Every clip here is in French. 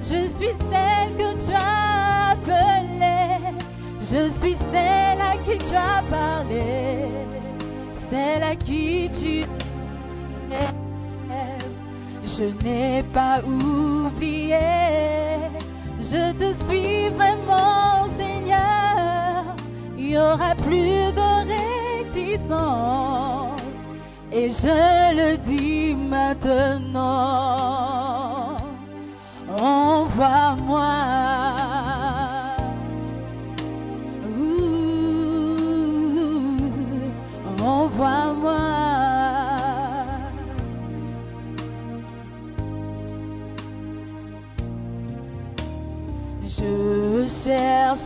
Je suis celle que tu as appelée. Je suis celle à qui tu as parlé. Celle à qui tu aimes. Je n'ai pas oublié. Je te suis vraiment, Seigneur. Il n'y aura plus de réticence. Et je le dis maintenant.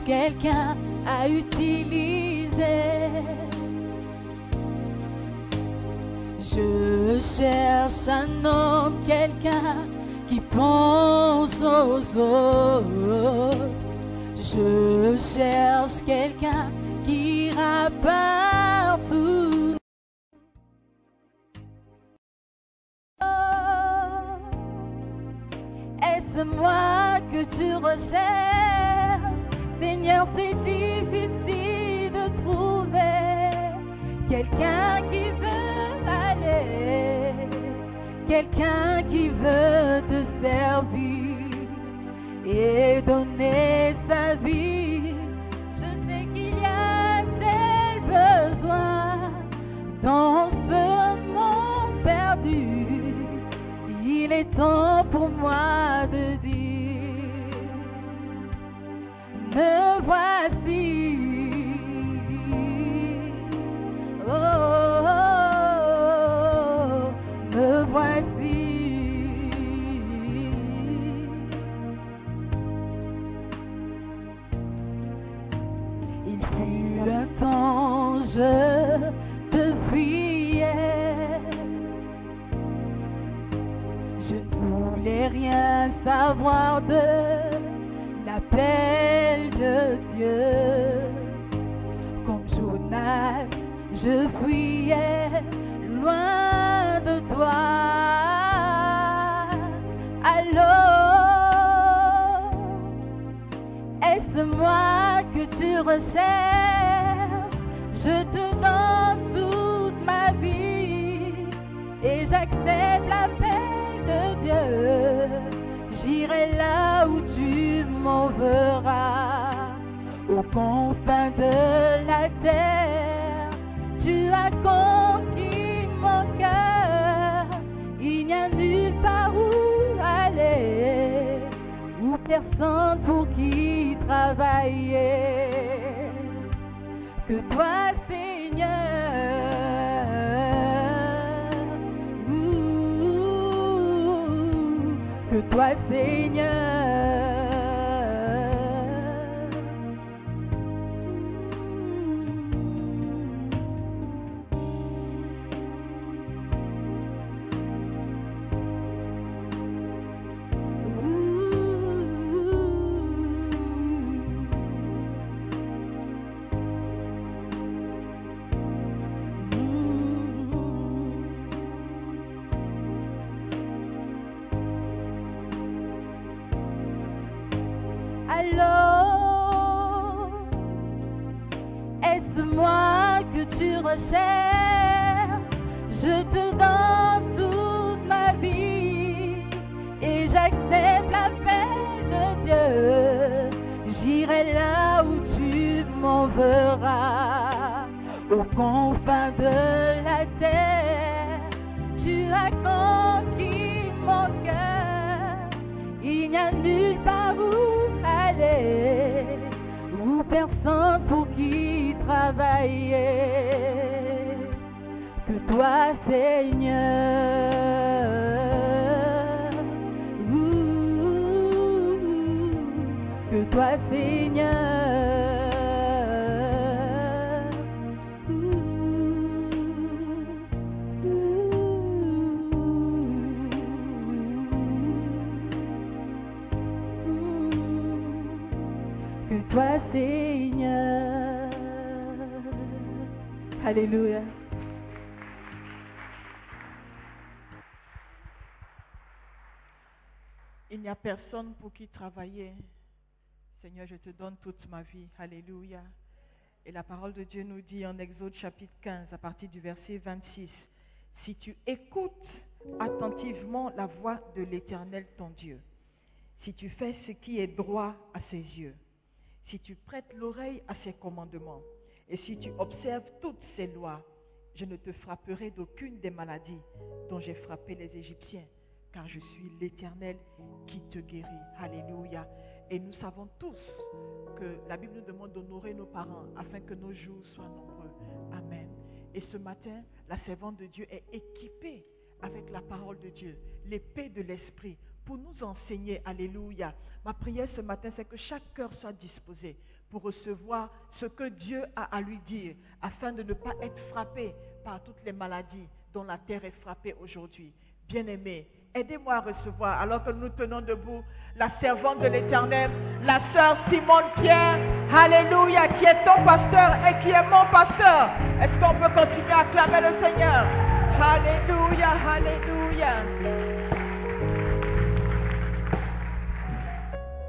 Quelqu'un à utiliser. Je cherche un homme, quelqu'un qui pense aux autres. Je cherche quelqu'un qui ira confins de la terre. Tu as conquis mon cœur, il n'y a nulle part où aller, ou personne pour qui travailler que toi, Seigneur. Que toi, Seigneur. Confins de la terre. Tu as conquis mon cœur, il n'y a nulle part où aller, ou personne pour qui travailler que toi, Seigneur. Que toi, Seigneur. Il n'y a personne pour qui travailler. Seigneur, je te donne toute ma vie. Alléluia. Et la parole de Dieu nous dit en Exode chapitre 15, à partir du verset 26, si tu écoutes attentivement la voix de l'Éternel ton Dieu, si tu fais ce qui est droit à ses yeux, si tu prêtes l'oreille à ses commandements, et si tu observes toutes ses lois, je ne te frapperai d'aucune des maladies dont j'ai frappé les Égyptiens, car je suis l'Éternel qui te guérit. Alléluia. Et nous savons tous que la Bible nous demande d'honorer nos parents afin que nos jours soient nombreux. Amen. Et ce matin, la servante de Dieu est équipée avec la parole de Dieu, l'épée de l'Esprit, pour nous enseigner. Alléluia. Ma prière ce matin, c'est que chaque cœur soit disposé pour recevoir ce que Dieu a à lui dire, afin de ne pas être frappé par toutes les maladies dont la terre est frappée aujourd'hui. Bien-aimés, aidez-moi à recevoir, alors que nous tenons debout, la servante de l'Éternel, la sœur Simone Pierre, Alléluia, qui est ton pasteur et qui est mon pasteur. Est-ce qu'on peut continuer à acclamer le Seigneur? Alléluia, Alléluia.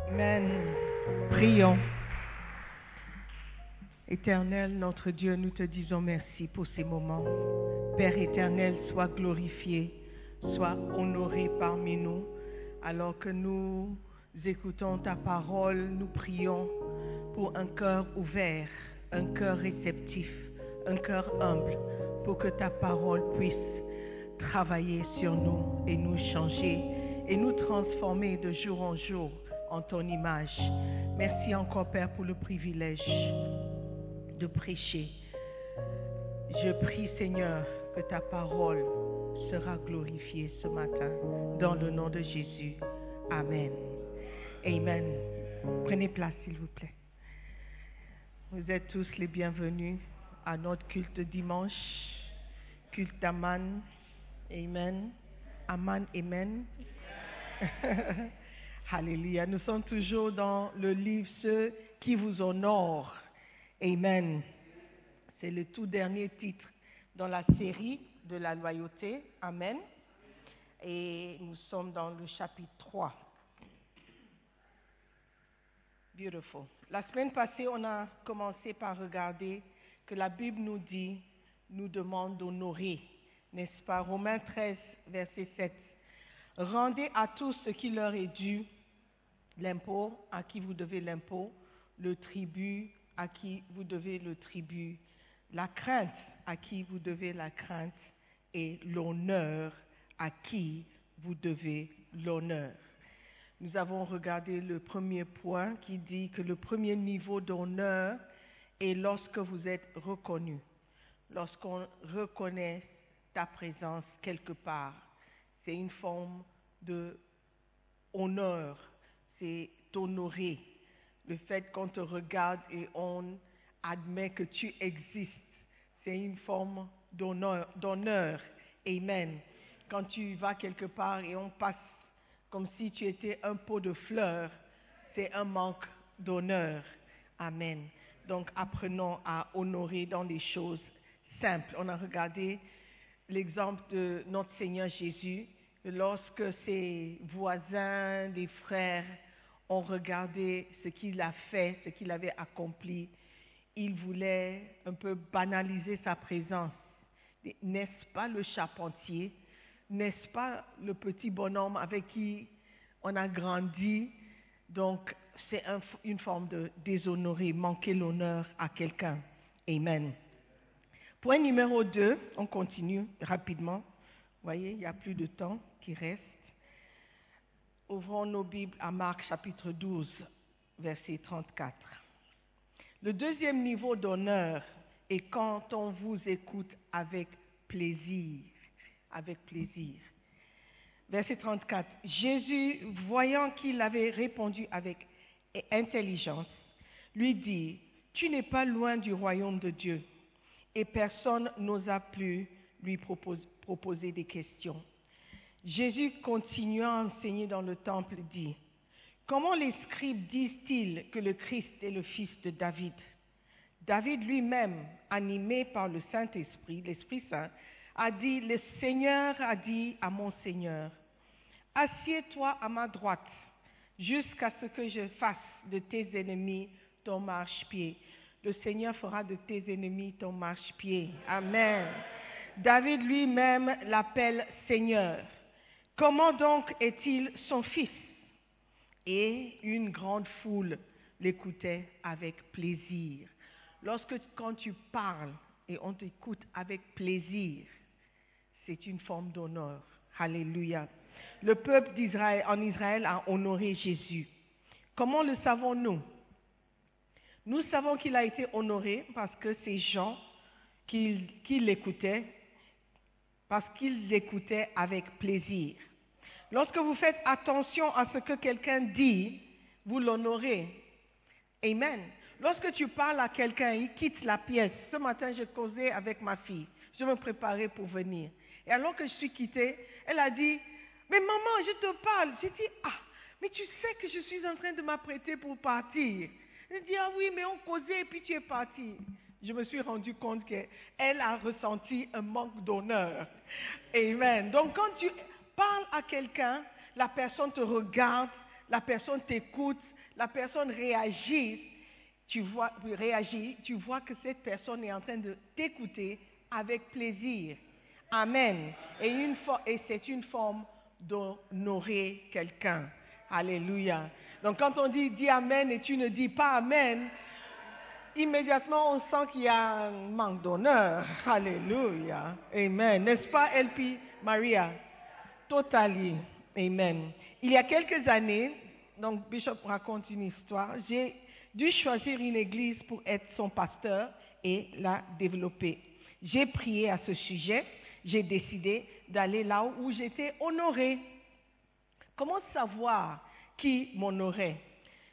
Amen. Prions. Éternel, notre Dieu, nous te disons merci pour ces moments. Père éternel, sois glorifié, sois honoré parmi nous. Alors que nous écoutons ta parole, nous prions pour un cœur ouvert, un cœur réceptif, un cœur humble, pour que ta parole puisse travailler sur nous et nous changer et nous transformer de jour en jour en ton image. Merci encore, Père, pour le privilège de prêcher. Je prie, Seigneur, que ta parole sera glorifiée ce matin. Dans le nom de Jésus. Amen. Amen. Prenez place, s'il vous plaît. Vous êtes tous les bienvenus à notre culte dimanche, culte d'Aman. Amen. Aman, Amen. Alléluia. Nous sommes toujours dans le livre Ceux qui vous honorent. Amen. C'est le tout dernier titre dans la série de la loyauté. Amen. Et nous sommes dans le chapitre 3. Beautiful. La semaine passée, on a commencé par regarder que la Bible nous dit, nous demande d'honorer, n'est-ce pas? Romains 13, verset 7. Rendez à tous ce qui leur est dû, l'impôt, à qui vous devez l'impôt, le tribut, à qui vous devez le tribut, la crainte, à qui vous devez la crainte, et l'honneur, à qui vous devez l'honneur. Nous avons regardé le premier point qui dit que le premier niveau d'honneur est lorsque vous êtes reconnu, lorsqu'on reconnaît ta présence quelque part. C'est une forme de honneur, c'est honorer. Le fait qu'on te regarde et on admet que tu existes, c'est une forme d'honneur. Amen. Quand tu vas quelque part et on passe comme si tu étais un pot de fleurs, c'est un manque d'honneur. Amen. Donc apprenons à honorer dans les choses simples. On a regardé l'exemple de notre Seigneur Jésus lorsque ses voisins, les frères ont regardé ce qu'il a fait, ce qu'il avait accompli. il voulait un peu banaliser sa présence. N'est-ce pas le charpentier? N'est-ce pas le petit bonhomme avec qui on a grandi? Donc, c'est un- une forme de déshonorer, manquer l'honneur à quelqu'un. Amen. Point numéro 2, on continue rapidement. Vous voyez, il n'y a plus de temps qui reste. Ouvrons nos Bibles à Marc chapitre 12, verset 34. Le deuxième niveau d'honneur est quand on vous écoute avec plaisir. Avec plaisir. Verset 34. Jésus, voyant qu'il avait répondu avec intelligence, lui dit, Tu n'es pas loin du royaume de Dieu. Et personne n'osa plus lui propose- proposer des questions. Jésus, continuant à enseigner dans le temple, dit, Comment les scribes disent-ils que le Christ est le fils de David? David lui-même, animé par le Saint-Esprit, l'Esprit Saint, a dit, Le Seigneur a dit à mon Seigneur, Assieds-toi à ma droite jusqu'à ce que je fasse de tes ennemis ton marchepied. Le Seigneur fera de tes ennemis ton marchepied. Amen. David lui-même l'appelle Seigneur. Comment donc est-il son fils? Et une grande foule l'écoutait avec plaisir. Lorsque quand tu parles et on t'écoute avec plaisir, c'est une forme d'honneur. Alléluia. Le peuple d'Israël en Israël a honoré Jésus. Comment le savons-nous? Nous savons qu'il a été honoré parce que ces gens qui, qui l'écoutaient, parce qu'ils l'écoutaient avec plaisir. Lorsque vous faites attention à ce que quelqu'un dit, vous l'honorez. Amen. Lorsque tu parles à quelqu'un, il quitte la pièce. Ce matin, j'ai causé avec ma fille. Je me préparais pour venir. Et alors que je suis quittée, elle a dit, mais maman, je te parle. J'ai dit, ah, mais tu sais que je suis en train de m'apprêter pour partir. Elle dit, ah oui, mais on causait et puis tu es parti. Je me suis rendu compte qu'elle a ressenti un manque d'honneur. Amen. Donc quand tu parles à quelqu'un, la personne te regarde, la personne t'écoute, la personne réagit, tu vois, tu vois que cette personne est en train de t'écouter avec plaisir. Amen. Et c'est une forme d'honorer quelqu'un. Alléluia. Donc quand on dit dis Amen et tu ne dis pas Amen, immédiatement on sent qu'il y a un manque d'honneur. Alléluia. Amen. N'est-ce pas, LP Maria? Totally. Amen. Il y a quelques années, donc Bishop raconte une histoire, j'ai dû choisir une église pour être son pasteur et la développer. J'ai prié à ce sujet, j'ai décidé d'aller là où j'étais honorée. Comment savoir qui m'honorait?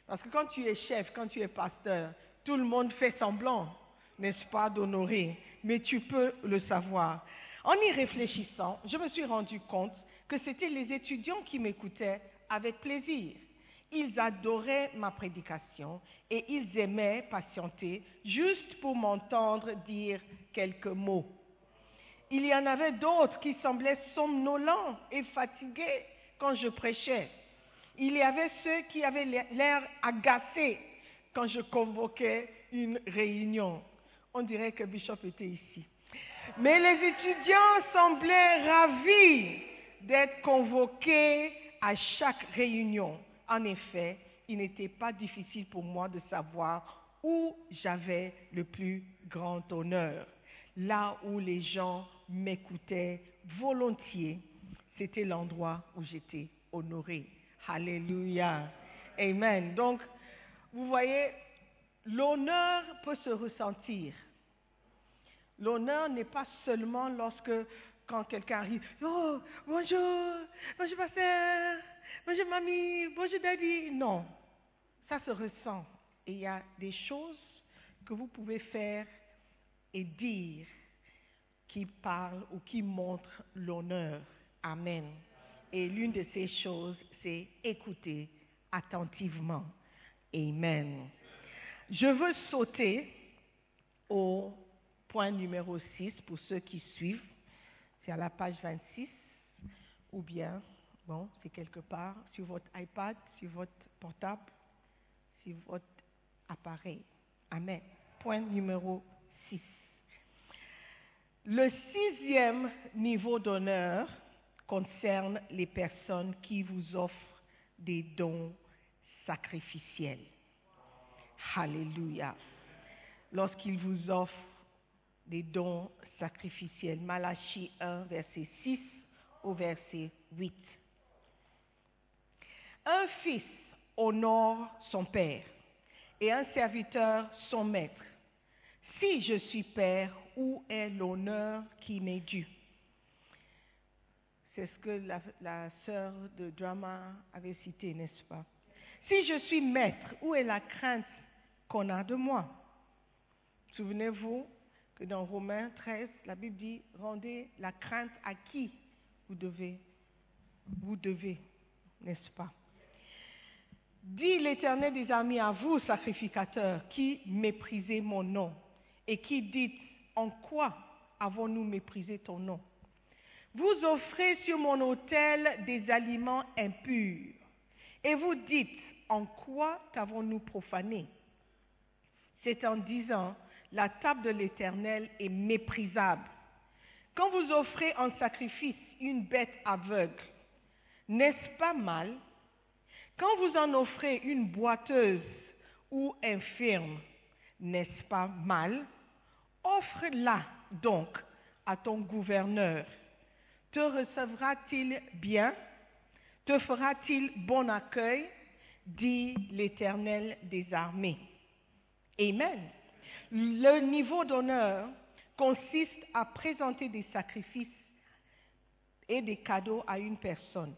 Parce que quand tu es chef, quand tu es pasteur, tout le monde fait semblant, n'est-ce pas, d'honorer, mais tu peux le savoir. En y réfléchissant, je me suis rendu compte que c'était les étudiants qui m'écoutaient avec plaisir. Ils adoraient ma prédication et ils aimaient patienter juste pour m'entendre dire quelques mots. Il y en avait d'autres qui semblaient somnolents et fatigués quand je prêchais. Il y avait ceux qui avaient l'air agacés quand je convoquais une réunion. On dirait que Bishop était ici. Mais les étudiants semblaient ravis d'être convoqués à chaque réunion. En effet, il n'était pas difficile pour moi de savoir où j'avais le plus grand honneur. Là où les gens m'écoutaient volontiers, c'était l'endroit où j'étais honoré. Alléluia. Amen. Donc, vous voyez, l'honneur peut se ressentir. L'honneur n'est pas seulement lorsque, quand quelqu'un arrive, oh, bonjour, bonjour pasteur, bonjour mamie, bonjour daddy. Non, ça se ressent. Et il y a des choses que vous pouvez faire et dire qui parlent ou qui montrent l'honneur. Amen. Et l'une de ces choses, c'est écouter attentivement. Amen. Je veux sauter au point numéro 6 pour ceux qui suivent. C'est à la page 26 ou bien, bon, c'est quelque part sur votre iPad, sur votre portable, sur votre appareil. Amen. point numéro 6. Le sixième niveau d'honneur concerne les personnes qui vous offrent des dons sacrificiels. Alléluia. Lorsqu'ils vous offrent des dons sacrificiels. Malachie 1, verset 6 au verset 8. Un fils honore son père et un serviteur son maître. Si je suis père, où est l'honneur qui m'est dû? C'est ce que la, la sœur de drama avait cité, n'est-ce pas? Si je suis maître, où est la crainte qu'on a de moi? Souvenez-vous que dans Romains 13, la Bible dit rendez la crainte à qui vous devez, vous devez, n'est-ce pas? Dit l'Éternel des armées à vous, sacrificateurs, qui méprisez mon nom, et qui dites, en quoi avons-nous méprisé ton nom? Vous offrez sur mon autel des aliments impurs, et vous dites, en quoi t'avons-nous profané? C'est en disant, la table de l'Éternel est méprisable. Quand vous offrez en sacrifice une bête aveugle, n'est-ce pas mal? Quand vous en offrez une boiteuse ou infirme, n'est-ce pas mal? Offre-la donc à ton gouverneur. Te recevra-t-il bien? Te fera-t-il bon accueil? dit l'Éternel des armées. Amen. Le niveau d'honneur consiste à présenter des sacrifices et des cadeaux à une personne.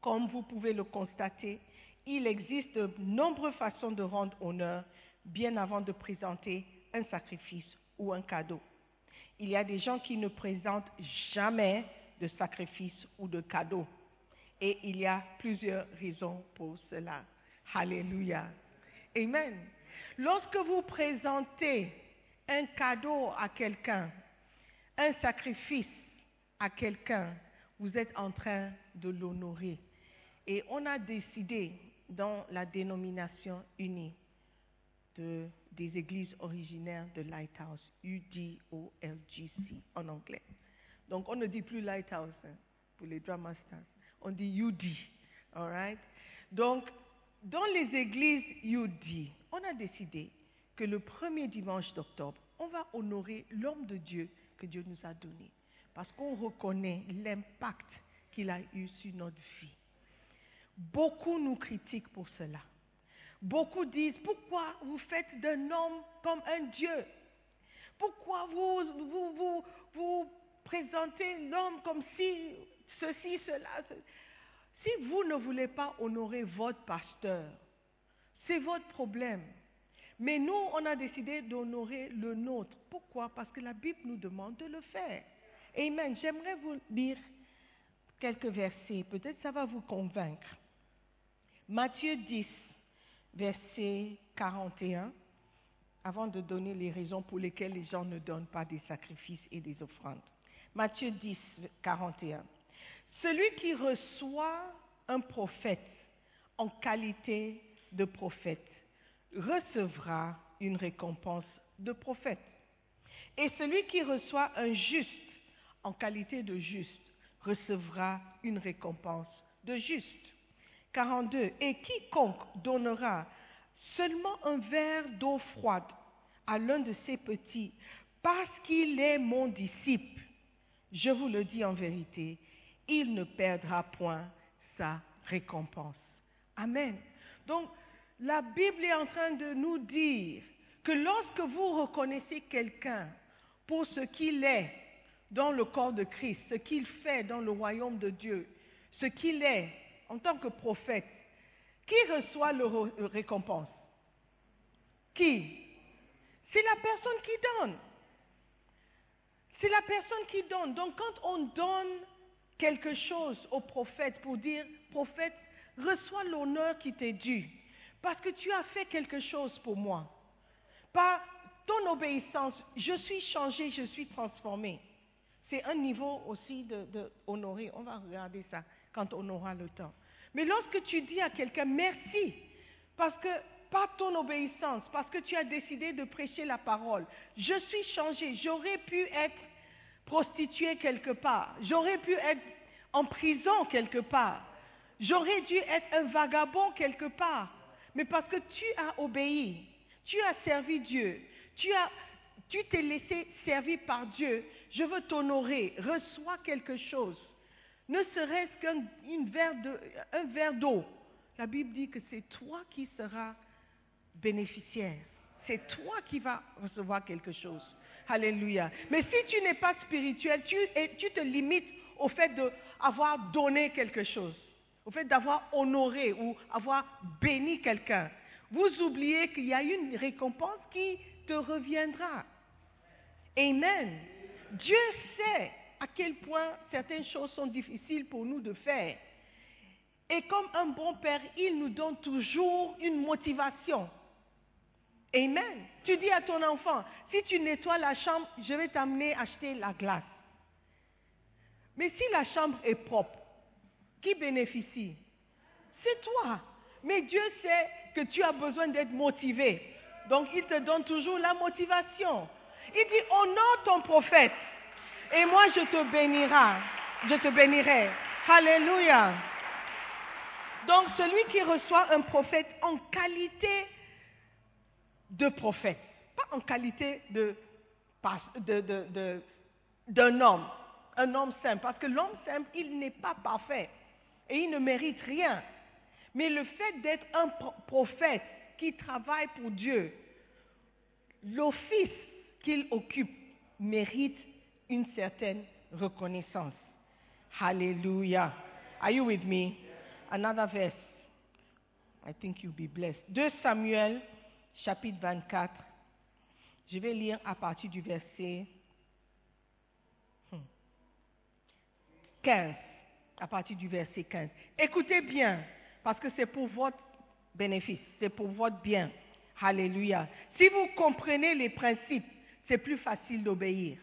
Comme vous pouvez le constater, il existe de nombreuses façons de rendre honneur bien avant de présenter un sacrifice ou un cadeau. Il y a des gens qui ne présentent jamais de sacrifice ou de cadeau. Et il y a plusieurs raisons pour cela. Alléluia. Amen. Lorsque vous présentez un cadeau à quelqu'un, un sacrifice à quelqu'un, vous êtes en train de l'honorer. Et on a décidé dans la dénomination unie de, des églises originaires de Lighthouse, UDOLGC en anglais. Donc on ne dit plus Lighthouse hein, pour les Drum Masters, on dit UD. All right? Donc dans les églises UD, on a décidé que le premier dimanche d'octobre, on va honorer l'homme de Dieu que Dieu nous a donné. Parce qu'on reconnaît l'impact qu'il a eu sur notre vie. Beaucoup nous critiquent pour cela. Beaucoup disent, pourquoi vous faites d'un homme comme un Dieu? Pourquoi vous, vous, vous, vous présentez l'homme comme si ceci, cela Si vous ne voulez pas honorer votre pasteur, c'est votre problème. Mais nous, on a décidé d'honorer le nôtre. Pourquoi? Parce que la Bible nous demande de le faire. Amen. J'aimerais vous lire quelques versets. Peut-être ça va vous convaincre. Matthieu 10, verset 41, avant de donner les raisons pour lesquelles les gens ne donnent pas des sacrifices et des offrandes. Matthieu 10, 41. Celui qui reçoit un prophète en qualité de prophète recevra une récompense de prophète. Et celui qui reçoit un juste en qualité de juste recevra une récompense de juste. 42. Et quiconque donnera seulement un verre d'eau froide à l'un de ses petits, parce qu'il est mon disciple, je vous le dis en vérité, il ne perdra point sa récompense. Amen. Donc, la Bible est en train de nous dire que lorsque vous reconnaissez quelqu'un pour ce qu'il est dans le corps de Christ, ce qu'il fait dans le royaume de Dieu, ce qu'il est en tant que prophète, qui reçoit le récompense? Qui? C'est la personne qui donne. C'est la personne qui donne. Donc quand on donne quelque chose au prophète pour dire, prophète, reçois l'honneur qui t'est dû, parce que tu as fait quelque chose pour moi. Par ton obéissance, je suis changé, je suis transformé. C'est un niveau aussi de. On va regarder ça quand on aura le temps. Mais lorsque tu dis à quelqu'un merci, parce que par ton obéissance, parce que tu as décidé de prêcher la parole, je suis changé. J'aurais pu être prostituée quelque part. J'aurais pu être en prison quelque part. J'aurais dû être un vagabond quelque part. Mais parce que tu as obéi, tu as servi Dieu, tu as, tu t'es laissé servir par Dieu, je veux t'honorer, reçois quelque chose. Ne serait-ce qu'un verre d'eau. La Bible dit que c'est toi qui seras bénéficiaire. C'est toi qui vas recevoir quelque chose. Alléluia. Mais si tu n'es pas spirituel, tu, te limites au fait d'avoir donné quelque chose, au fait d'avoir honoré ou avoir béni quelqu'un. Vous oubliez qu'il y a une récompense qui te reviendra. Amen. Dieu sait à quel point certaines choses sont difficiles pour nous de faire. Et comme un bon père, il nous donne toujours une motivation. Amen. Tu dis à ton enfant, si tu nettoies la chambre, je vais t'amener acheter la glace. Mais si la chambre est propre, qui bénéficie? C'est toi. Mais Dieu sait que tu as besoin d'être motivé. Donc il te donne toujours la motivation. Il dit, honore ton prophète. Et moi, je te bénirai. Je te bénirai. Alléluia. Donc celui qui reçoit un prophète en qualité de prophète, pas en qualité de, d'un homme, un homme simple, parce que l'homme simple, il n'est pas parfait et il ne mérite rien. Mais le fait d'être un pro- prophète qui travaille pour Dieu, l'office qu'il occupe mérite une certaine reconnaissance. Hallelujah. Are you with me? Another verse. I think you'll be blessed. 2 Samuel, chapitre 24. Je vais lire à partir du verset hmm, 15. À partir du verset 15. Écoutez bien, parce que c'est pour votre bénéfice, c'est pour votre bien. Alléluia. Si vous comprenez les principes, c'est plus facile d'obéir.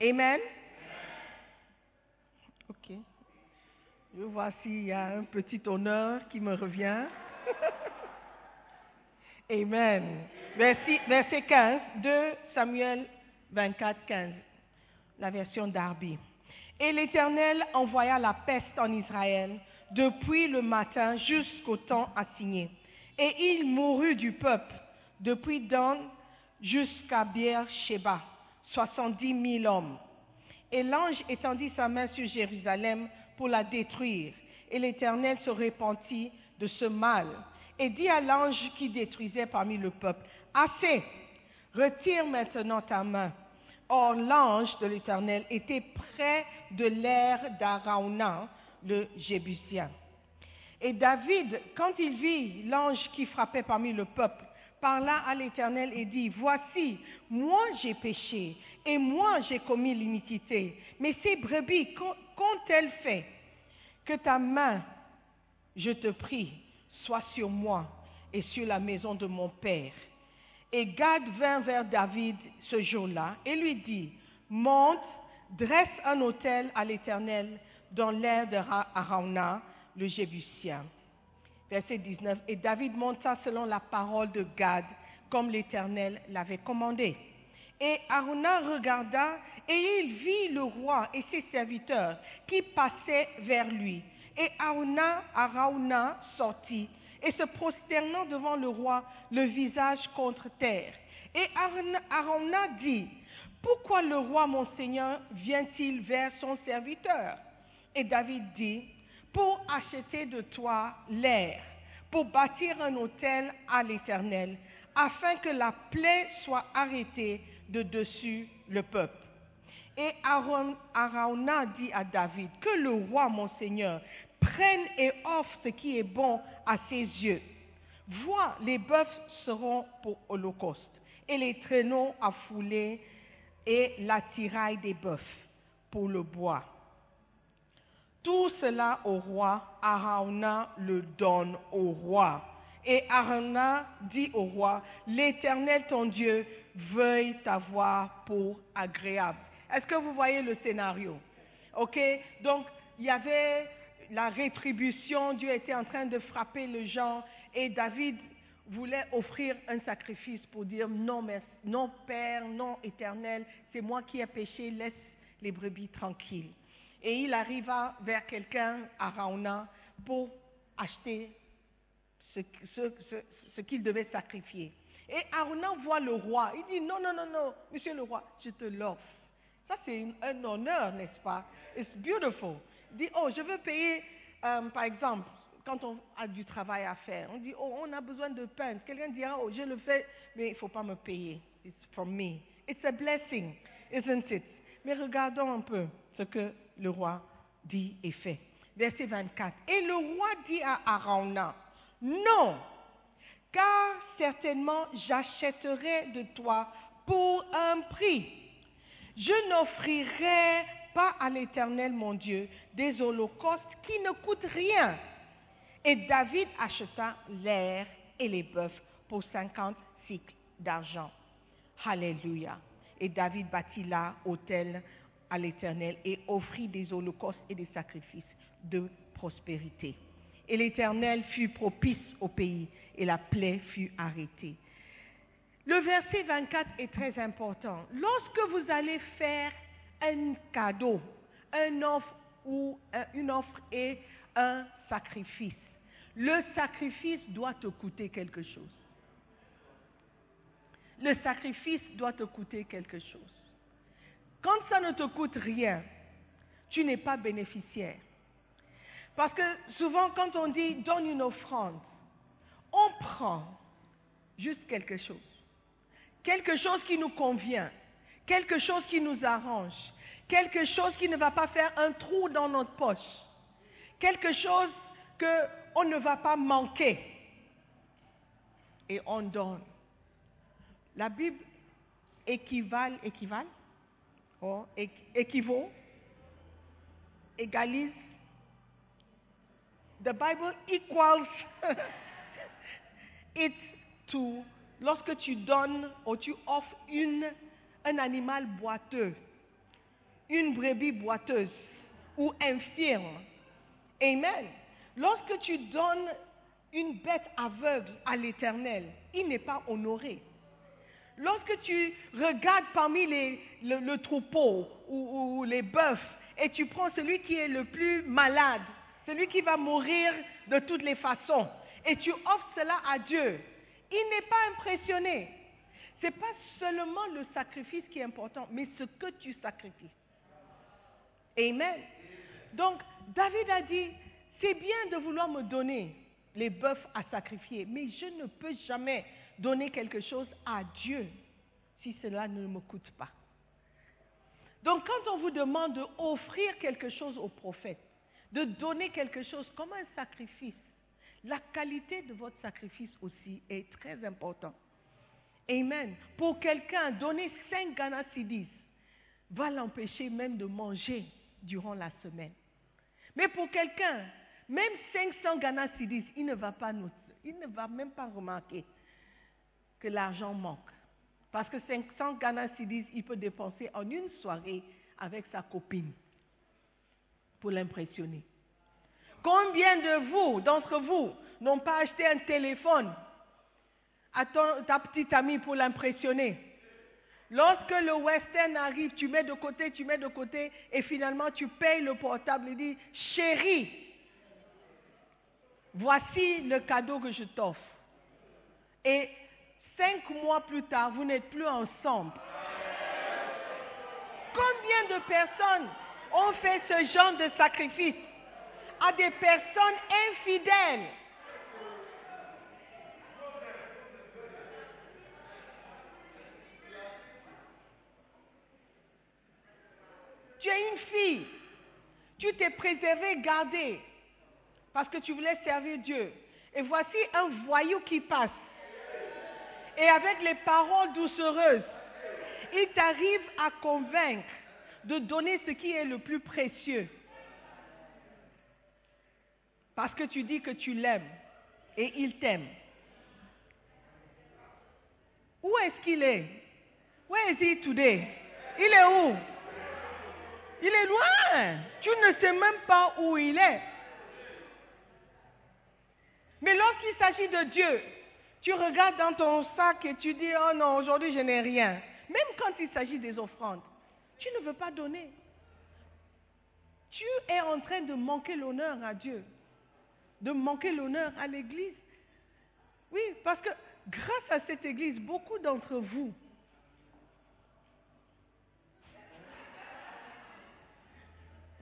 Amen. Ok. Je vois s'il y a un petit honneur qui me revient. Amen. Verset, verset 15, 2 Samuel 24, 15, la version d'Arby. Et l'Éternel envoya la peste en Israël depuis le matin jusqu'au temps assigné. Et il mourut du peuple depuis Dan jusqu'à Beer-Sheba, soixante-dix mille hommes. Et l'ange étendit sa main sur Jérusalem pour la détruire. Et l'Éternel se repentit de ce mal et dit à l'ange qui détruisait parmi le peuple, Assez, retire maintenant ta main. Or l'ange de l'Éternel était près de l'air d'Arauna, le Jébusien. Et David, quand il vit l'ange qui frappait parmi le peuple, parla à l'Éternel et dit, Voici, moi j'ai péché, et moi j'ai commis l'iniquité, mais ces brebis, qu'ont- qu'ont-elles fait? Que ta main, je te prie, soit sur moi et sur la maison de mon père. Et Gad vint vers David ce jour-là et lui dit, Monte, dresse un autel à l'Éternel dans l'air de Ra- Arauna, le Jébusien. Verset 19. Et David monta selon la parole de Gad, comme l'Éternel l'avait commandé. Et Arauna regarda et il vit le roi et ses serviteurs qui passaient vers lui. Et Arauna sortit et se prosternant devant le roi, le visage contre terre. Et Arauna dit, Pourquoi le roi mon Seigneur vient-il vers son serviteur? Et David dit, Pour acheter de toi l'air, pour bâtir un autel à l'Éternel, afin que la plaie soit arrêtée de dessus le peuple. Et Aaron- Arauna dit à David, que le roi, mon Seigneur, prenne et offre ce qui est bon à ses yeux. Vois, les bœufs seront pour holocauste, et les traîneaux à fouler, et l'attirail des bœufs pour le bois. Tout cela au roi, Arauna le donne au roi. Et Arauna dit au roi, l'Éternel ton Dieu veuille t'avoir pour agréable. Est-ce que vous voyez le scénario? Ok? Donc, il y avait la rétribution, Dieu était en train de frapper les gens, et David voulait offrir un sacrifice pour dire non, merci, non Père, non éternel, c'est moi qui ai péché, laisse les brebis tranquilles. Et il arriva vers quelqu'un à pour acheter ce, qu'il devait sacrifier. Et Arona voit le roi. Il dit non, non, non, non, monsieur le roi, je te l'offre. Ça, c'est un honneur, n'est-ce pas? It's beautiful. Dit, oh, je veux payer, euh, par exemple, quand on a du travail à faire. On dit, oh, on a besoin de pain. Quelqu'un dira, oh, je le fais, mais il ne faut pas me payer. It's from me. It's a blessing, isn't it? Mais regardons un peu ce que le roi dit et fait. Verset 24. Et le roi dit à Arauna, non, car certainement j'achèterai de toi pour un prix. Je n'offrirai pas à l'Éternel mon Dieu des holocaustes qui ne coûtent rien. Et David acheta l'air et les bœufs pour 50 cycles d'argent. Alléluia. Et David bâtit là autel à l'Éternel et offrit des holocaustes et des sacrifices de prospérité. Et l'Éternel fut propice au pays et la plaie fut arrêtée. Le verset 24 est très important. Lorsque vous allez faire un cadeau, euh, une offre et un sacrifice, le sacrifice doit te coûter quelque chose. Le sacrifice doit te coûter quelque chose. Quand ça ne te coûte rien, tu n'es pas bénéficiaire. Parce que souvent, quand on dit donne une offrande, on prend juste quelque chose. Quelque chose qui nous convient, quelque chose qui nous arrange, quelque chose qui ne va pas faire un trou dans notre poche, quelque chose qu'on ne va pas manquer. Et on donne. La Bible équivale, équivale, oh, équ- équivaut, égalise. The Bible equals it to lorsque tu donnes ou tu offres une, un animal boiteux, une brebis boiteuse ou infirme. Amen. Lorsque tu donnes une bête aveugle à l'Éternel, il n'est pas honoré. Lorsque tu regardes parmi le troupeau ou, ou les bœufs et tu prends celui qui est le plus malade, celui qui va mourir de toutes les façons, et tu offres cela à Dieu, il n'est pas impressionné. Ce n'est pas seulement le sacrifice qui est important, mais ce que tu sacrifies. Amen. Donc, David a dit, c'est bien de vouloir me donner les bœufs à sacrifier, mais je ne peux jamais donner quelque chose à Dieu si cela ne me coûte pas. Donc, quand on vous demande d'offrir quelque chose au prophète, de donner quelque chose comme un sacrifice, la qualité de votre sacrifice aussi est très importante. Amen. Pour quelqu'un, donner 5 Ghana Cedis va l'empêcher même de manger durant la semaine. Mais pour quelqu'un, même 500 Ghana Cedis, il ne va pas il ne va même pas remarquer que l'argent manque. Parce que 500 Ghana Cedis, il peut dépenser en une soirée avec sa copine pour l'impressionner. Combien de vous, d'entre vous, n'ont pas acheté un téléphone à ton- ta petite amie pour l'impressionner Lorsque le western arrive, tu mets de côté, tu mets de côté, et finalement tu payes le portable et dis, chérie, voici le cadeau que je t'offre. Et cinq mois plus tard, vous n'êtes plus ensemble. Combien de personnes ont fait ce genre de sacrifice à des personnes infidèles? Tu es une fille. Tu t'es préservé, gardé, parce que tu voulais servir Dieu. Et voici un voyou qui passe. Et avec les paroles doucereuses, il t'arrive à convaincre de donner ce qui est le plus précieux. Parce que tu dis que tu l'aimes et il t'aime. Où est-ce qu'il est? Where is he today? Il est où? Il est loin. Tu ne sais même pas où il est. Mais lorsqu'il s'agit de Dieu, Tu regardes dans ton sac et tu dis, oh non, aujourd'hui je n'ai rien. Même quand il s'agit des offrandes, tu ne veux pas donner. Tu es en train de manquer l'honneur à Dieu, de manquer l'honneur à l'Église. Oui, parce que grâce à cette Église, beaucoup d'entre vous,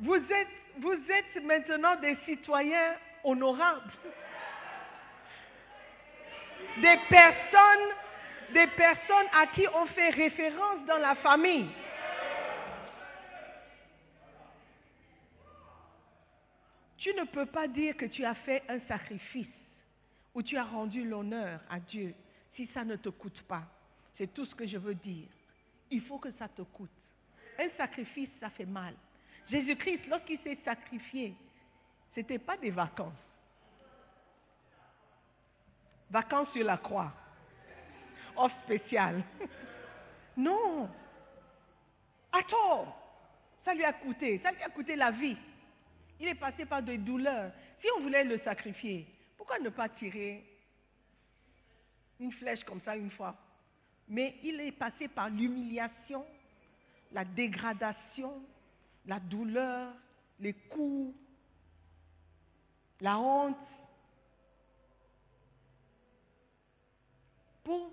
vous êtes, vous êtes maintenant des citoyens honorables. Des personnes, des personnes à qui on fait référence dans la famille. Tu ne peux pas dire que tu as fait un sacrifice ou tu as rendu l'honneur à Dieu si ça ne te coûte pas. C'est tout ce que je veux dire. Il faut que ça te coûte. Un sacrifice, ça fait mal. Jésus-Christ, lorsqu'il s'est sacrifié, ce n'était pas des vacances. Vacances sur la croix. Off spécial. Non. Attends. Ça lui a coûté. Ça lui a coûté la vie. Il est passé par des douleurs. Si on voulait le sacrifier, pourquoi ne pas tirer une flèche comme ça une fois? Mais il est passé par l'humiliation, la dégradation, la douleur, les coups, la honte, pour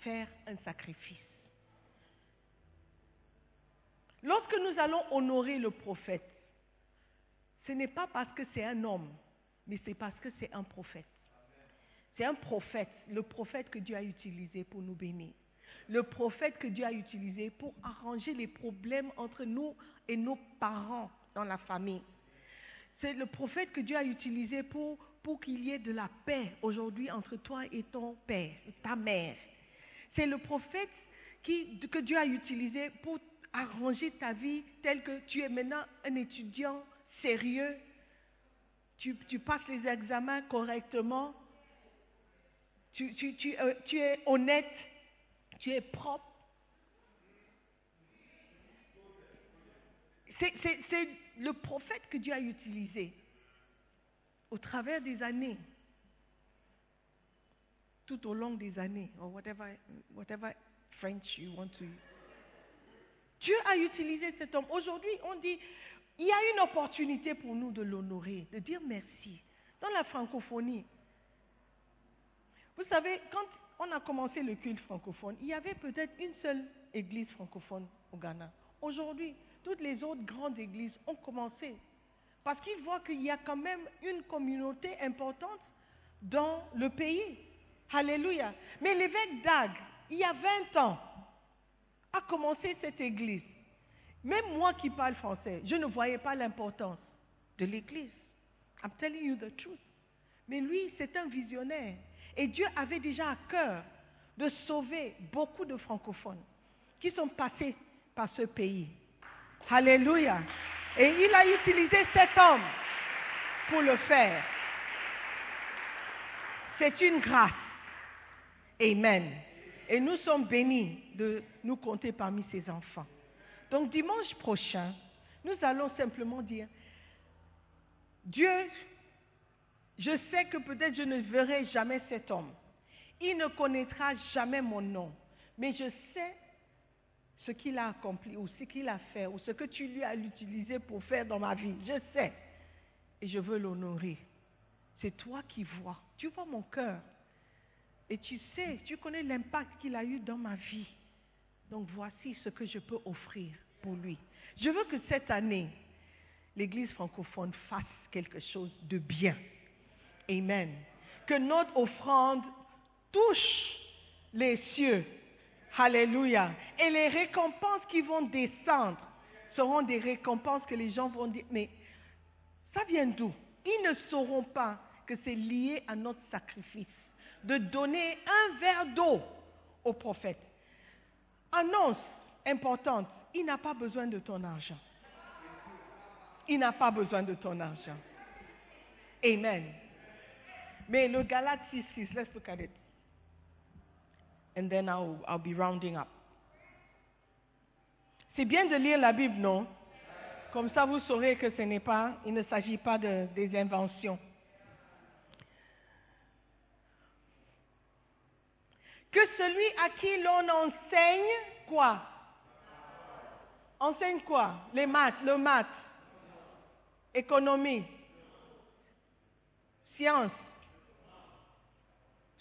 faire un sacrifice. Lorsque nous allons honorer le prophète, ce n'est pas parce que c'est un homme, mais c'est parce que c'est un prophète. C'est un prophète, le prophète que Dieu a utilisé pour nous bénir. Le prophète que Dieu a utilisé pour arranger les problèmes entre nous et nos parents dans la famille. C'est le prophète que Dieu a utilisé pour, pour qu'il y ait de la paix aujourd'hui entre toi et ton père, ta mère. C'est le prophète qui, que Dieu a utilisé pour arranger ta vie telle que tu es maintenant un étudiant sérieux, tu, passes les examens correctement, tu, euh, tu es honnête, tu es propre. C'est le prophète que Dieu a utilisé au travers des années, tout au long des années, or whatever, whatever French you want to. Dieu a utilisé cet homme. Aujourd'hui, on dit, il y a une opportunité pour nous de l'honorer, de dire merci. Dans la francophonie, vous savez, quand on a commencé le culte francophone, il y avait peut-être une seule église francophone au Ghana. Aujourd'hui, toutes les autres grandes églises ont commencé parce qu'ils voient qu'il y a quand même une communauté importante dans le pays. Alléluia. Mais l'évêque Dag, il y a 20 ans, a commencé cette église. Même moi qui parle français, je ne voyais pas l'importance de l'église. I'm telling you the truth. Mais lui, c'est un visionnaire. Et Dieu avait déjà à cœur de sauver beaucoup de francophones qui sont passés par ce pays. Alléluia. Et il a utilisé cet homme pour le faire. C'est une grâce. Amen. Et nous sommes bénis de nous compter parmi ses enfants. Donc dimanche prochain, nous allons simplement dire, Dieu, je sais que peut-être je ne verrai jamais cet homme. Il ne connaîtra jamais mon nom. Mais je sais ce qu'il a accompli ou ce qu'il a fait ou ce que tu lui as utilisé pour faire dans ma vie. Je sais. Et je veux l'honorer. C'est toi qui vois. Tu vois mon cœur. Et tu sais, tu connais l'impact qu'il a eu dans ma vie. Donc voici ce que je peux offrir pour lui. Je veux que cette année, l'Église francophone fasse quelque chose de bien. Amen. Que notre offrande touche les cieux. Alléluia. Et les récompenses qui vont descendre seront des récompenses que les gens vont dire, mais ça vient d'où? Ils ne sauront pas que c'est lié à notre sacrifice de donner un verre d'eau au prophète. Annonce importante, il n'a pas besoin de ton argent. Il n'a pas besoin de ton argent. Amen. Mais le Galate 6, 6, let's look at it. And then I'll, I'll be rounding up. C'est bien de lire la Bible, non? Comme ça, vous saurez que ce n'est pas, il ne s'agit pas de, des inventions. que celui à qui l'on enseigne quoi? Enseigne quoi? Les maths, le maths, économie, science.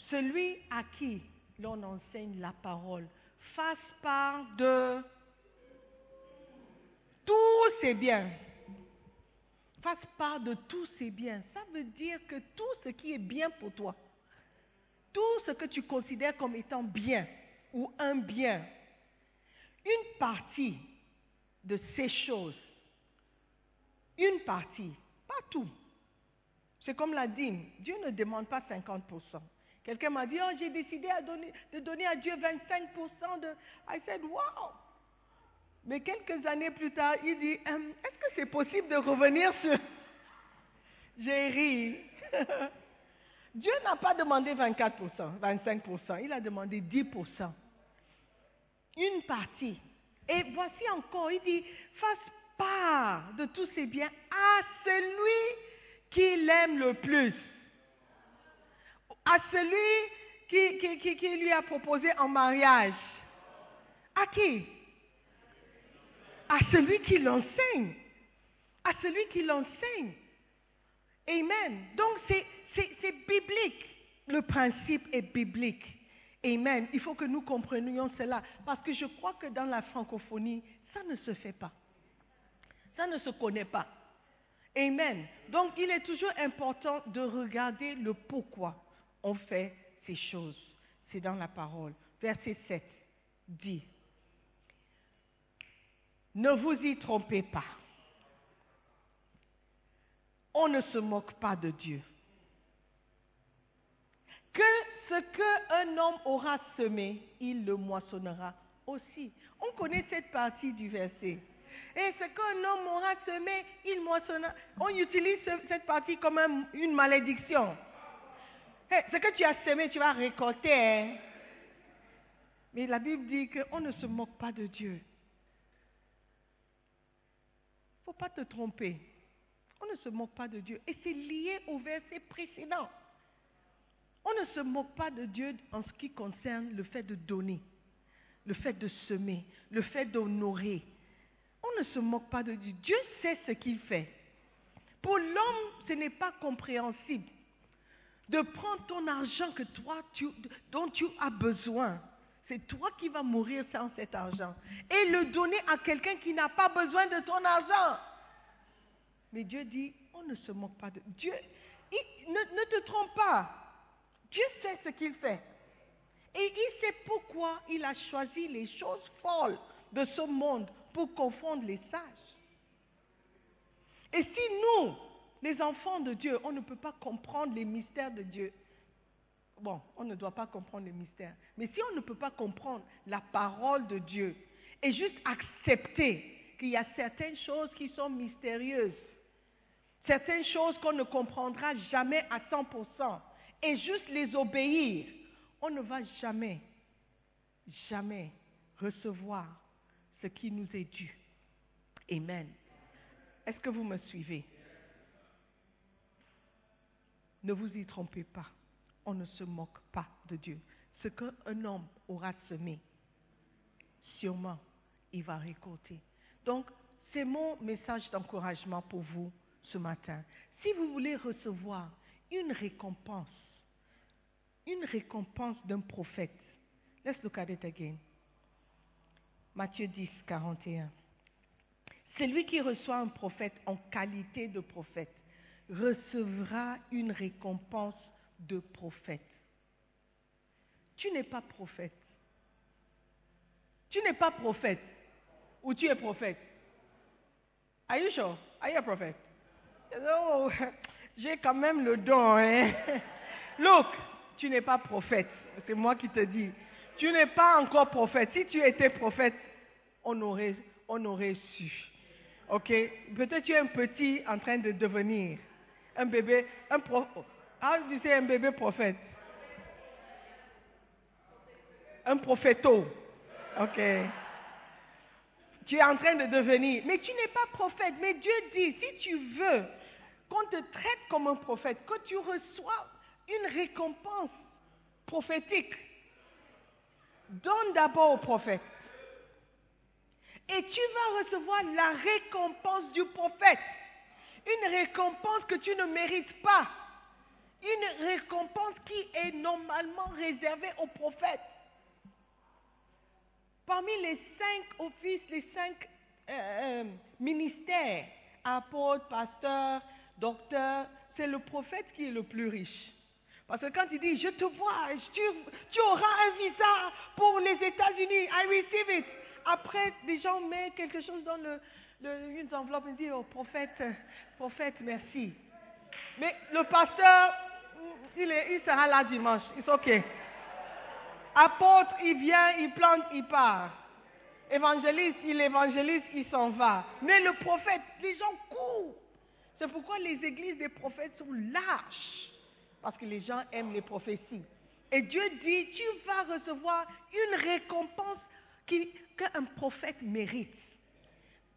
Celui à qui l'on enseigne la parole fasse part de tous ses biens. Fasse part de tous ses biens. Ça veut dire que tout ce qui est bien pour toi, tout ce que tu considères comme étant bien ou un bien, une partie de ces choses, une partie, pas tout. C'est comme la dîme. Dieu ne demande pas 50%. Quelqu'un m'a dit, oh, j'ai décidé de donner à Dieu 25% de... I said, wow. Mais quelques années plus tard, il dit, hum, est-ce que c'est possible de revenir sur... J'ai ri. Dieu n'a pas demandé 24%, 25%, il a demandé 10%. Une partie. Et voici encore, il dit, fasse part de tous ses biens à celui qui l'aime le plus. À celui qui, lui a proposé en mariage. À qui? À celui qui l'enseigne. À celui qui l'enseigne. Amen. Donc c'est biblique. Le principe est biblique. Amen. Il faut que nous comprenions cela. Parce que je crois que dans la francophonie, ça ne se fait pas. Ça ne se connaît pas. Amen. Donc il est toujours important de regarder le pourquoi on fait ces choses. C'est dans la parole. Verset 7 dit, ne vous y trompez pas. On ne se moque pas de Dieu. Que ce qu'un homme aura semé, il le moissonnera aussi. On connaît cette partie du verset. Et ce qu'un homme aura semé, il moissonnera. On utilise cette partie comme une malédiction. Ce que tu as semé, tu vas récolter. Hein. Mais la Bible dit qu'on ne se moque pas de Dieu. Il ne faut pas te tromper. On ne se moque pas de Dieu. Et c'est lié au verset précédent. On ne se moque pas de Dieu en ce qui concerne le fait de donner, le fait de semer, le fait d'honorer. On ne se moque pas de Dieu. Dieu sait ce qu'il fait. Pour l'homme, ce n'est pas compréhensible de prendre ton argent que toi, dont tu as besoin. C'est toi qui vas mourir sans cet argent. Et le donner à quelqu'un qui n'a pas besoin de ton argent. Mais Dieu dit, on ne se moque pas de Dieu. ne, ne te trompe pas. Dieu sait ce qu'il fait. Et il sait pourquoi il a choisi les choses folles de ce monde pour confondre les sages. Et si nous, les enfants de Dieu, on ne peut pas comprendre les mystères de Dieu, bon, on ne doit pas comprendre les mystères, mais si on ne peut pas comprendre la parole de Dieu et juste accepter qu'il y a certaines choses qui sont mystérieuses, certaines choses qu'on ne comprendra jamais à 100%, et juste les obéir, on ne va jamais, jamais recevoir ce qui nous est dû. Amen. Est-ce que vous me suivez? Ne vous y trompez pas. On ne se moque pas de Dieu. Ce qu'un homme aura semé, sûrement, il va récolter. Donc, c'est mon message d'encouragement pour vous ce matin. Si vous voulez recevoir une récompense une récompense d'un prophète. Let's look at it again. Matthieu 10, 41. Celui qui reçoit un prophète en qualité de prophète recevra une récompense de prophète. Tu n'es pas prophète. Tu n'es pas prophète. Ou tu es prophète. Are you sure? Are you a prophet? Oh, j'ai quand même le don. Hein? Look, tu n'es pas prophète. C'est moi qui te dis. Tu n'es pas encore prophète. Si tu étais prophète, on aurait, on aurait su. Ok? Peut-être tu es un petit en train de devenir. Un bébé, un sais, un bébé prophète? Un prophéto. Ok. Tu es en train de devenir. Mais tu n'es pas prophète. Mais Dieu dit, si tu veux qu'on te traite comme un prophète, que tu reçois une récompense prophétique. Donne d'abord au prophète. Et tu vas recevoir la récompense du prophète. Une récompense que tu ne mérites pas. Une récompense qui est normalement réservée au prophète. Parmi les cinq offices, les cinq euh, euh, ministères, apôtres, pasteurs, docteurs, c'est le prophète qui est le plus riche. Parce que quand il dit, je te vois, tu, auras un visa pour les États-Unis, I receive it. Après, les gens mettent quelque chose dans le, une enveloppe et disent, oh prophète, prophète, merci. Mais le pasteur, il, est, il sera là dimanche, c'est ok. Apôtre, il vient, il plante, il part. Évangéliste, il évangélise, il s'en va. Mais le prophète, les gens courent. C'est pourquoi les églises des prophètes sont larges. Parce que les gens aiment les prophéties. Et Dieu dit, tu vas recevoir une récompense qu'un prophète mérite.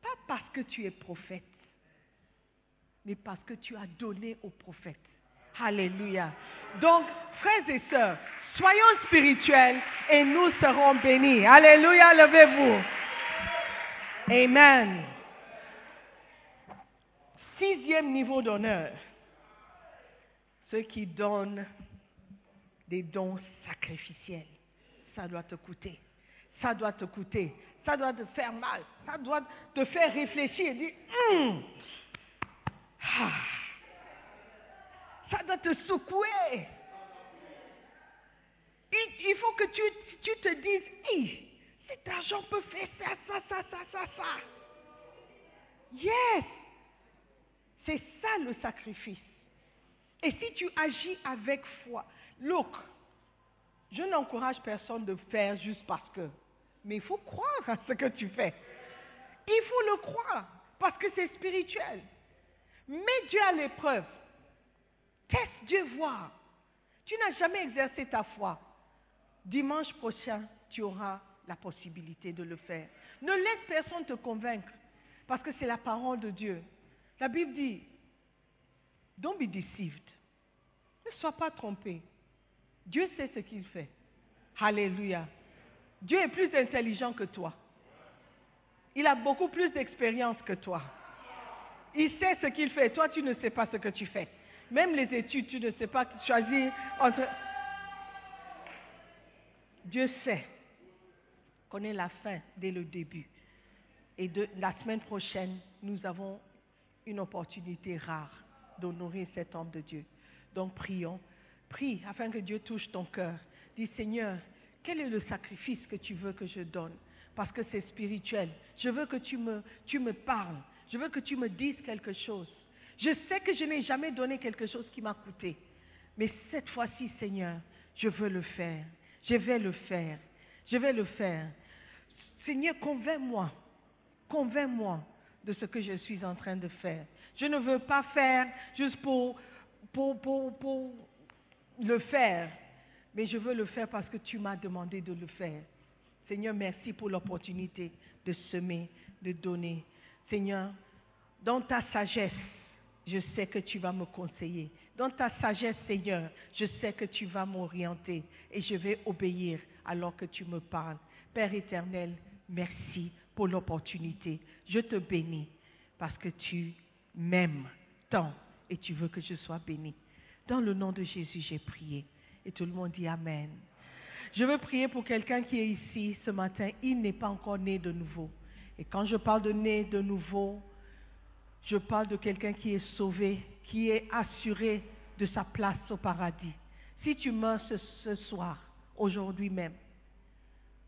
Pas parce que tu es prophète, mais parce que tu as donné au prophète. Alléluia. Donc, frères et sœurs, soyons spirituels et nous serons bénis. Alléluia, levez-vous. Amen. Sixième niveau d'honneur ceux qui donnent des dons sacrificiels. Ça doit te coûter. Ça doit te coûter. Ça doit te faire mal. Ça doit te faire réfléchir. Dire, hum, ah. Ça doit te secouer. Il, faut que tu, te dises, cet argent peut faire ça, ça, ça, ça, ça, ça. Yes. C'est ça le sacrifice. Et si tu agis avec foi, look, je n'encourage personne de faire juste parce que, mais il faut croire à ce que tu fais. Il faut le croire parce que c'est spirituel. Mets Dieu à l'épreuve. Teste Dieu voir. Tu n'as jamais exercé ta foi. Dimanche prochain, tu auras la possibilité de le faire. Ne laisse personne te convaincre parce que c'est la parole de Dieu. La Bible dit, Don't be deceived. Ne sois pas trompé. Dieu sait ce qu'il fait. Alléluia. Dieu est plus intelligent que toi. Il a beaucoup plus d'expérience que toi. Il sait ce qu'il fait. Toi, tu ne sais pas ce que tu fais. Même les études, tu ne sais pas choisir entre... Dieu sait est la fin dès le début. Et la semaine prochaine, nous avons une opportunité rare d'honorer cet homme de Dieu. Donc prions, prie afin que Dieu touche ton cœur. Dis Seigneur, quel est le sacrifice que tu veux que je donne? Parce que c'est spirituel. Je veux que tu me, parles. Je veux que tu me dises quelque chose. Je sais que je n'ai jamais donné quelque chose qui m'a coûté. Mais cette fois-ci, Seigneur, je veux le faire. Je vais le faire. Je vais le faire. Seigneur, convainc-moi. Convainc-moi de ce que je suis en train de faire. Je ne veux pas faire juste pour, pour, pour, le faire, mais je veux le faire parce que tu m'as demandé de le faire. Seigneur, merci pour l'opportunité de semer, de donner. Seigneur, dans ta sagesse, je sais que tu vas me conseiller. Dans ta sagesse, Seigneur, je sais que tu vas m'orienter et je vais obéir alors que tu me parles. Père éternel, merci pour l'opportunité. Je te bénis parce que tu m'aimes tant et tu veux que je sois béni. Dans le nom de Jésus, j'ai prié. Et tout le monde dit Amen. Je veux prier pour quelqu'un qui est ici ce matin. Il n'est pas encore né de nouveau. Et quand je parle de né de nouveau, je parle de quelqu'un qui est sauvé, qui est assuré de sa place au paradis. Si tu meurs ce, soir, aujourd'hui même,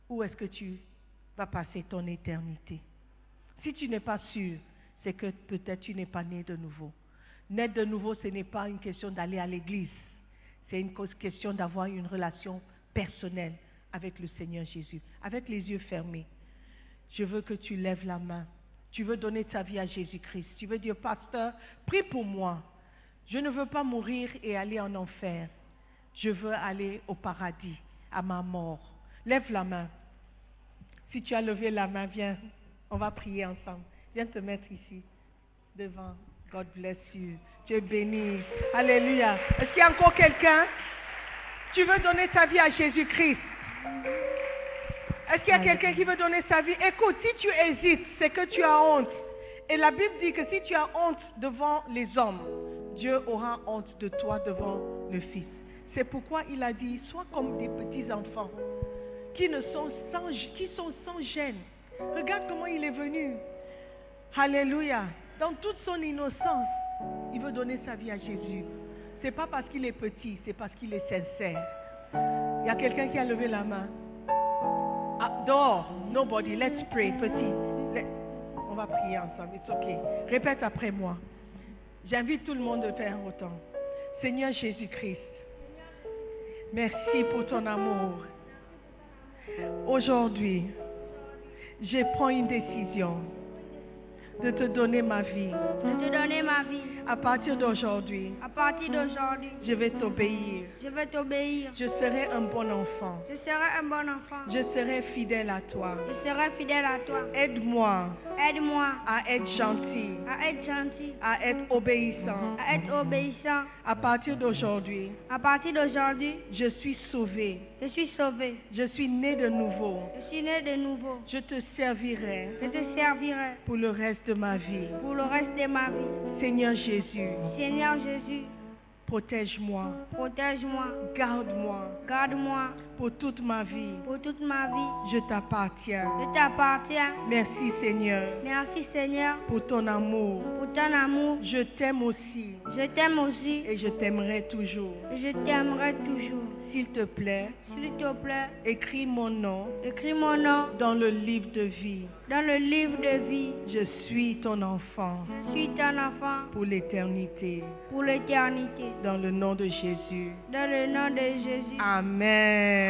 où est-ce que tu vas passer ton éternité? Si tu n'es pas sûr, c'est que peut-être tu n'es pas né de nouveau. Naître de nouveau, ce n'est pas une question d'aller à l'église. C'est une question d'avoir une relation personnelle avec le Seigneur Jésus, avec les yeux fermés. Je veux que tu lèves la main. Tu veux donner ta vie à Jésus-Christ. Tu veux dire, pasteur, prie pour moi. Je ne veux pas mourir et aller en enfer. Je veux aller au paradis, à ma mort. Lève la main. Si tu as levé la main, viens, on va prier ensemble. Viens te mettre ici, devant. God bless you. Es béni. Alléluia. Est-ce qu'il y a encore quelqu'un? Tu veux donner ta vie à Jésus-Christ? Est-ce qu'il y a quelqu'un qui veut donner sa vie? Écoute, si tu hésites, c'est que tu as honte. Et la Bible dit que si tu as honte devant les hommes, Dieu aura honte de toi devant le Fils. C'est pourquoi il a dit, sois comme des petits enfants qui, ne sont, sans, qui sont sans gêne. Regarde comment il est venu. Alléluia. Dans toute son innocence, il veut donner sa vie à Jésus. C'est pas parce qu'il est petit, c'est parce qu'il est sincère. Il y a quelqu'un qui a levé la main. Ah, dehors, nobody, let's pray, petit. On va prier ensemble, it's okay. Répète après moi. J'invite tout le monde de faire autant. Seigneur Jésus-Christ, merci pour ton amour. Aujourd'hui, je prends une décision de te donner ma vie. de te donner ma vie. À partir d'aujourd'hui, À partir d'aujourd'hui, je vais t'obéir. je vais t'obéir. Je serai un bon enfant. Je serai un bon enfant. Je serai fidèle à toi. Je serai fidèle à toi. Aide-moi Aide-moi à être gentil, à être gentil, à être obéissant. à être obéissant. À partir d'aujourd'hui, À partir d'aujourd'hui, je suis sauvé. Je suis sauvé. Je suis né de nouveau. Je suis né de nouveau. Je te servirai Je te servirai pour le reste de ma vie. pour le reste de ma vie. Seigneur Jésus, Seigneur Jésus, protège-moi, protège-moi, garde-moi garde-moi pour toute ma vie. pour toute ma vie. Je t'appartiens. Je t'appartiens. Merci Seigneur Merci Seigneur pour ton amour. pour ton amour. Je t'aime aussi Je t'aime aussi et je t'aimerai toujours. et je t'aimerai toujours. S'il te plaît, S'il te plaît, écris mon nom écris mon nom dans le livre de vie. dans le livre de vie. Je suis ton enfant Je suis ton enfant pour l'éternité. pour l'éternité. Dans le nom de Jésus. Dans le nom de Jésus. Amen.